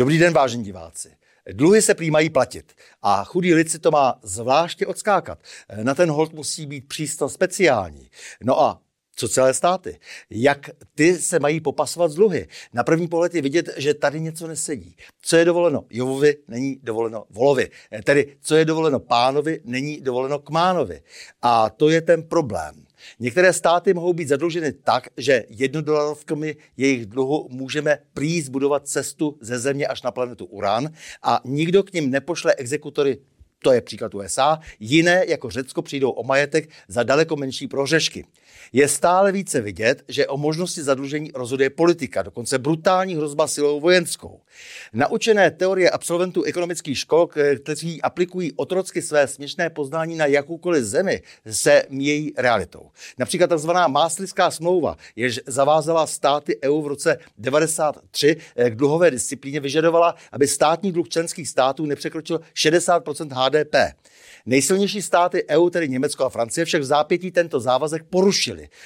Dobrý den, vážení diváci. Dluhy se prý mají platit a chudý lid si to má zvláště odskákat. Na ten hold musí být přísto speciální. No a co celé státy? Jak ty se mají popasovat z dluhy? Na první pohled je vidět, že tady něco nesedí. Co je dovoleno Jovovi, není dovoleno Volovi. Tedy, co je dovoleno pánovi, není dovoleno kmánovi. A to je ten problém. Některé státy mohou být zadluženy tak, že jednodolarovkami jejich dluhu můžeme prý zbudovat cestu ze Země až na planetu Uran a nikdo k ním nepošle exekutory to je příklad USA, jiné jako Řecko přijdou o majetek za daleko menší prohřešky. Je stále více vidět, že o možnosti zadlužení rozhoduje politika, dokonce brutální hrozba silou vojenskou. Naučené teorie absolventů ekonomických škol, kteří aplikují otrocky své směšné poznání na jakoukoliv zemi, se mějí realitou. Například tzv. Mástlická smlouva, jež zavázala státy EU v roce 93 k dluhové disciplíně, vyžadovala, aby státní dluh členských států nepřekročil 60 HDP. Nejsilnější státy EU, tedy Německo a Francie, však v zápětí tento závazek porušili,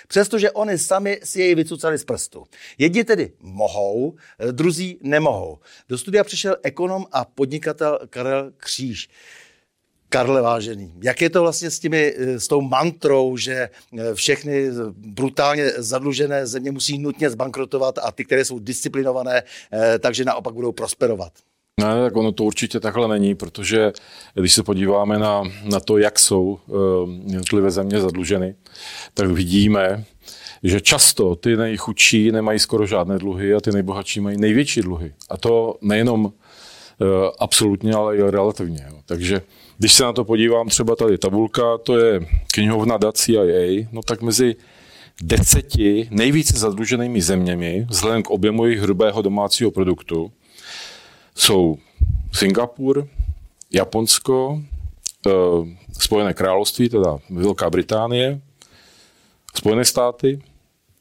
přestože oni sami si jej vycucali z prstu. Jedni tedy mohou, druzí nemohou. Do studia přišel ekonom a podnikatel Karel Kříž. Karle vážený, jak je to vlastně s, těmi, s tou mantrou, že všechny brutálně zadlužené země musí nutně zbankrotovat a ty, které jsou disciplinované, eh, takže naopak budou prosperovat? Ne, tak ono to určitě takhle není, protože když se podíváme na, na to, jak jsou uh, jednotlivé země zadluženy, tak vidíme, že často ty nejchudší nemají skoro žádné dluhy a ty nejbohatší mají největší dluhy. A to nejenom uh, absolutně, ale i relativně. Takže když se na to podívám, třeba tady tabulka, to je knihovna DAC CIA, no tak mezi deseti nejvíce zadluženými zeměmi, vzhledem k objemu jejich hrubého domácího produktu, jsou Singapur, Japonsko, eh, Spojené království, teda Velká Británie, Spojené státy,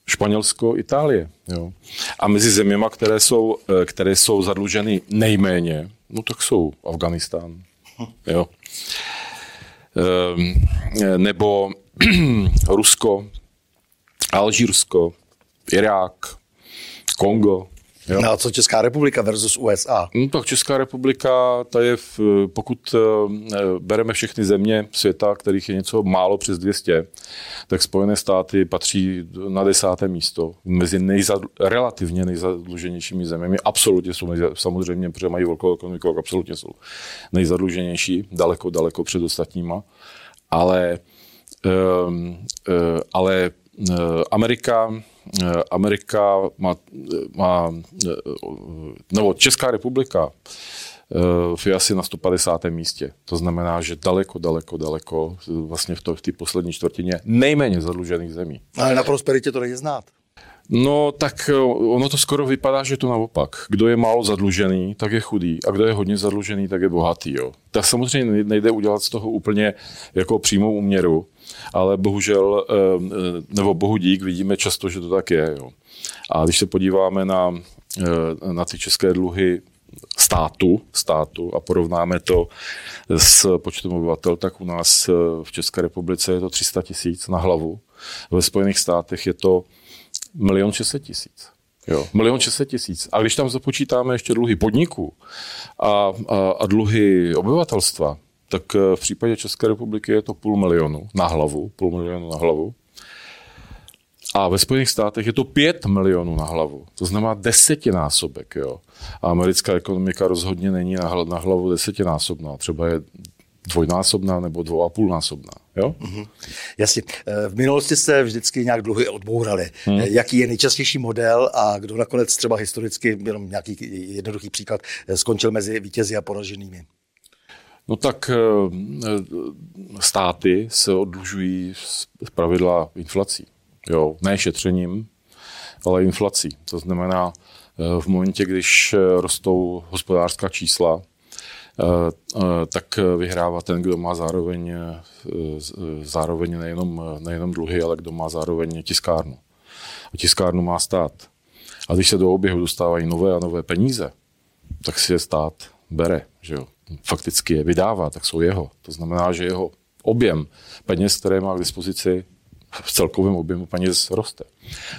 Španělsko, Itálie. Jo. A mezi zeměma, které jsou, eh, které jsou zadluženy nejméně, no tak jsou Afganistán. Jo. Ehm, nebo Rusko, Alžírsko, Irák, Kongo, Jo. No a co Česká republika versus USA? No, tak Česká republika, ta je, v, pokud uh, bereme všechny země světa, kterých je něco málo přes 200, tak Spojené státy patří na desáté místo mezi nejzad, relativně nejzadluženějšími zeměmi. Absolutně jsou, samozřejmě, protože mají velkou ekonomiku, absolutně jsou nejzadluženější, daleko, daleko před ostatníma. Ale, uh, uh, ale Amerika Eh, Amerika má, má nebo Česká republika eh, je asi na 150. místě. To znamená, že daleko, daleko, daleko vlastně v, to, v té poslední čtvrtině nejméně zadlužených zemí. Ale na prosperitě to nejde znát. No, tak eh, ono to skoro vypadá, že to naopak. Kdo je málo zadlužený, tak je chudý. A kdo je hodně zadlužený, tak je bohatý. Jo. Tak samozřejmě nejde udělat z toho úplně jako přímou úměru, ale bohužel, eh, eh, nebo bohu dík, vidíme často, že to tak je. Jo. A když se podíváme na, na ty české dluhy státu, státu a porovnáme to s počtem obyvatel, tak u nás v České republice je to 300 tisíc na hlavu. Ve Spojených státech je to milion 600 tisíc. Jo, milion 600 tisíc. A když tam započítáme ještě dluhy podniků a, a, a dluhy obyvatelstva, tak eh, v případě České republiky je to půl milionu na hlavu, půl milionu na hlavu. A ve Spojených státech je to 5 milionů na hlavu. To znamená desetinásobek. Jo. A americká ekonomika rozhodně není na hlavu desetinásobná. Třeba je dvojnásobná nebo dvou a půlnásobná. Jo? Mm-hmm. Jasně. Eh, v minulosti se vždycky nějak dluhy odbouraly. Hmm. Jaký je nejčastější model a kdo nakonec třeba historicky, jenom nějaký jednoduchý příklad, eh, skončil mezi vítězi a poraženými? No tak státy se odlužují z pravidla inflací. Jo, ne šetřením, ale inflací. To znamená, v momentě, když rostou hospodářská čísla, Eh, eh, tak vyhrává ten, kdo má zároveň, eh, zároveň nejenom, nejenom dluhy, ale kdo má zároveň tiskárnu. A tiskárnu má stát. A když se do oběhu dostávají nové a nové peníze, tak si je stát bere. Že jo? Fakticky je vydává, tak jsou jeho. To znamená, že jeho objem peněz, které má k dispozici v celkovém objemu peněz roste.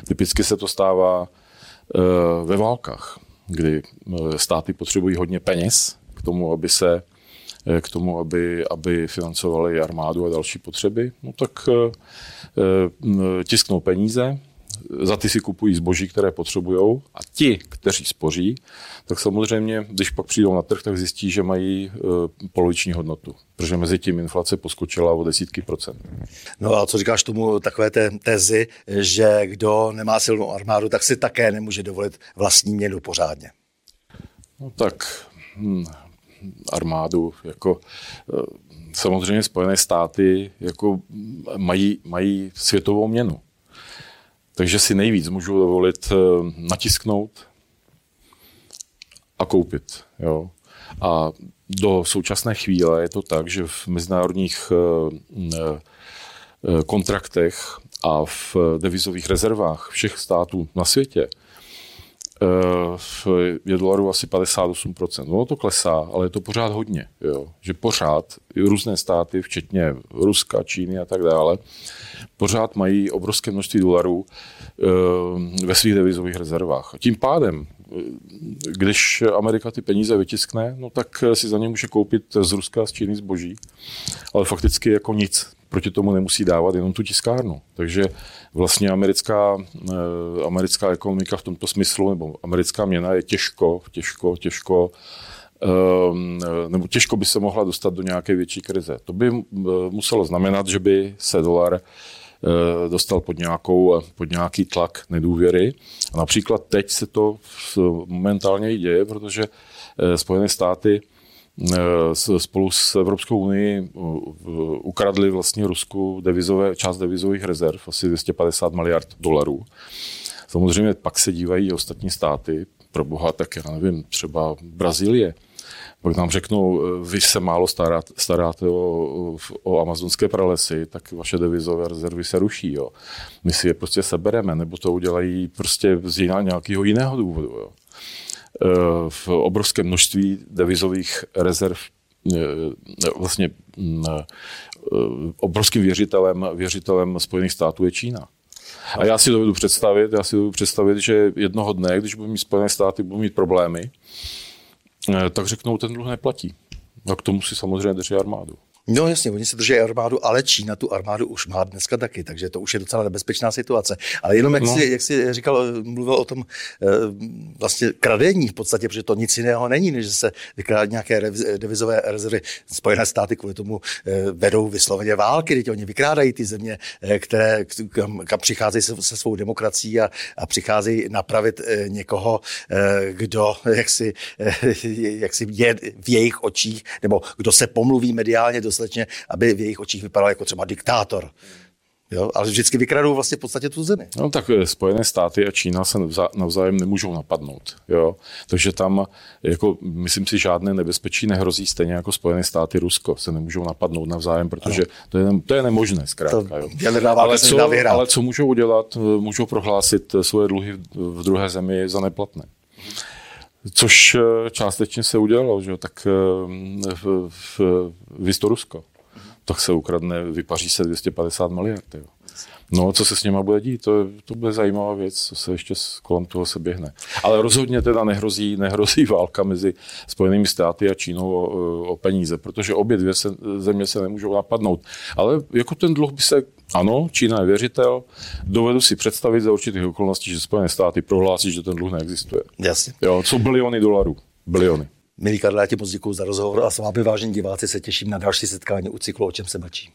Typicky se to stává ve válkách. kdy státy potřebují hodně peněz tomu, aby se k tomu, aby, aby financovali armádu a další potřeby, no tak tisknou peníze, za ty si kupují zboží, které potřebují a ti, kteří spoří, tak samozřejmě, když pak přijdou na trh, tak zjistí, že mají e, poloviční hodnotu, protože mezi tím inflace poskočila o desítky procent. No a co říkáš tomu takové té tezi, že kdo nemá silnou armádu, tak si také nemůže dovolit vlastní měnu pořádně? No tak hm, armádu, jako e, samozřejmě Spojené státy jako mají, mají světovou měnu. Takže si nejvíc můžu dovolit eh, natisknout a koupit. Jo. A do současné chvíle je to tak, že v mezinárodních eh, eh, kontraktech a v devizových rezervách všech států na světě je dolarů asi 58%. Ono to klesá, ale je to pořád hodně. Jo. Že pořád různé státy, včetně Ruska, Číny a tak dále, pořád mají obrovské množství dolarů eh, ve svých devizových rezervách. Tím pádem, eh, když Amerika ty peníze vytiskne, no tak si za ně může koupit z Ruska z Číny zboží, ale fakticky jako nic proti tomu nemusí dávat jenom tu tiskárnu. Takže vlastně americká, eh, americká ekonomika v tomto smyslu, nebo americká měna je těžko, těžko, těžko ehm, nebo těžko by se mohla dostat do nějaké větší krize. To by muselo znamenat, že by se dolar Eh, dostal pod, nějakou, pod nějaký tlak nedůvěry. A například teď se to momentálně i děje, protože eh, Spojené státy eh, spolu s Evropskou unii ukradli vlastně Rusku devizové, část devizových rezerv, asi 250 miliard dolarů. Samozřejmě pak se dívají ostatní státy, pro boha, tak já nevím, třeba Brazílie, pak nám řeknou, eh, vy se málo staráte, staráte o, o amazonské pralesy, tak vaše devizové rezervy se ruší. Jo. My si je prostě sebereme, nebo to udělají prostě z nějakého jiného důvodu. Jo. Eh, v obrovském množství devizových rezerv eh, vlastně mm, obrovským věřitelem, věřitelem Spojených států je Čína. A já si dovedu představit, já si dovedu představit, že jednoho dne, když budou mít Spojené státy budou mít problémy, tak řeknou, ten dluh neplatí. A k tomu si samozřejmě drží armádu. No jasně, oni se drží armádu, ale Čína tu armádu už má dneska taky, takže to už je docela nebezpečná situace. Ale jenom jak, no. si, jak si říkal, mluvil o tom eh, vlastně kradení v podstatě, protože to nic jiného není, než že se vykrádá nějaké devizové rezervy. Spojené státy kvůli tomu eh, vedou vysloveně války, teď oni vykrádají ty země, eh, které kam, kam přicházejí se, se svou demokracií a, a přicházejí napravit někoho, kdo jaksi, jaksi je v jejich očích, nebo kdo se pomluví mediálně do dostatečně, aby v jejich očích vypadal jako třeba diktátor. Jo, ale vždycky vykradou vlastně v podstatě tu zemi. No tak eh, Spojené státy a Čína se navzájem nemůžou napadnout. Jo? Takže tam, jako, myslím si, žádné nebezpečí nehrozí, stejně jako Spojené státy Rusko se nemůžou napadnout navzájem, protože to je, to je nemožné zkrátka. Jo? Ale, co, ale co můžou udělat? Můžou prohlásit svoje dluhy v druhé zemi za neplatné. Což eh, částečně se udělalo, že tak eh, v, v, v Rusko. Tak se ukradne, vypaří se 250 miliard. Jo. No, co se s něma bude dít, to, to bude zajímavá věc, co se ještě kolem toho se běhne. Ale rozhodně teda nehrozí, nehrozí válka mezi Spojenými státy a Čínou o, o peníze, protože obě dvě se, země se nemůžou napadnout. Ale jako ten dluh by se, ano, Čína je věřitel, dovedu si představit za určitých okolností, že Spojené státy prohlásí, že ten dluh neexistuje. Jasně. Jo, co biliony dolarů. Biliony. Milí Karle, já ti moc děkuji za rozhovor a s vámi, vážení diváci, se těším na další setkání u cyklu O čem se mlčí.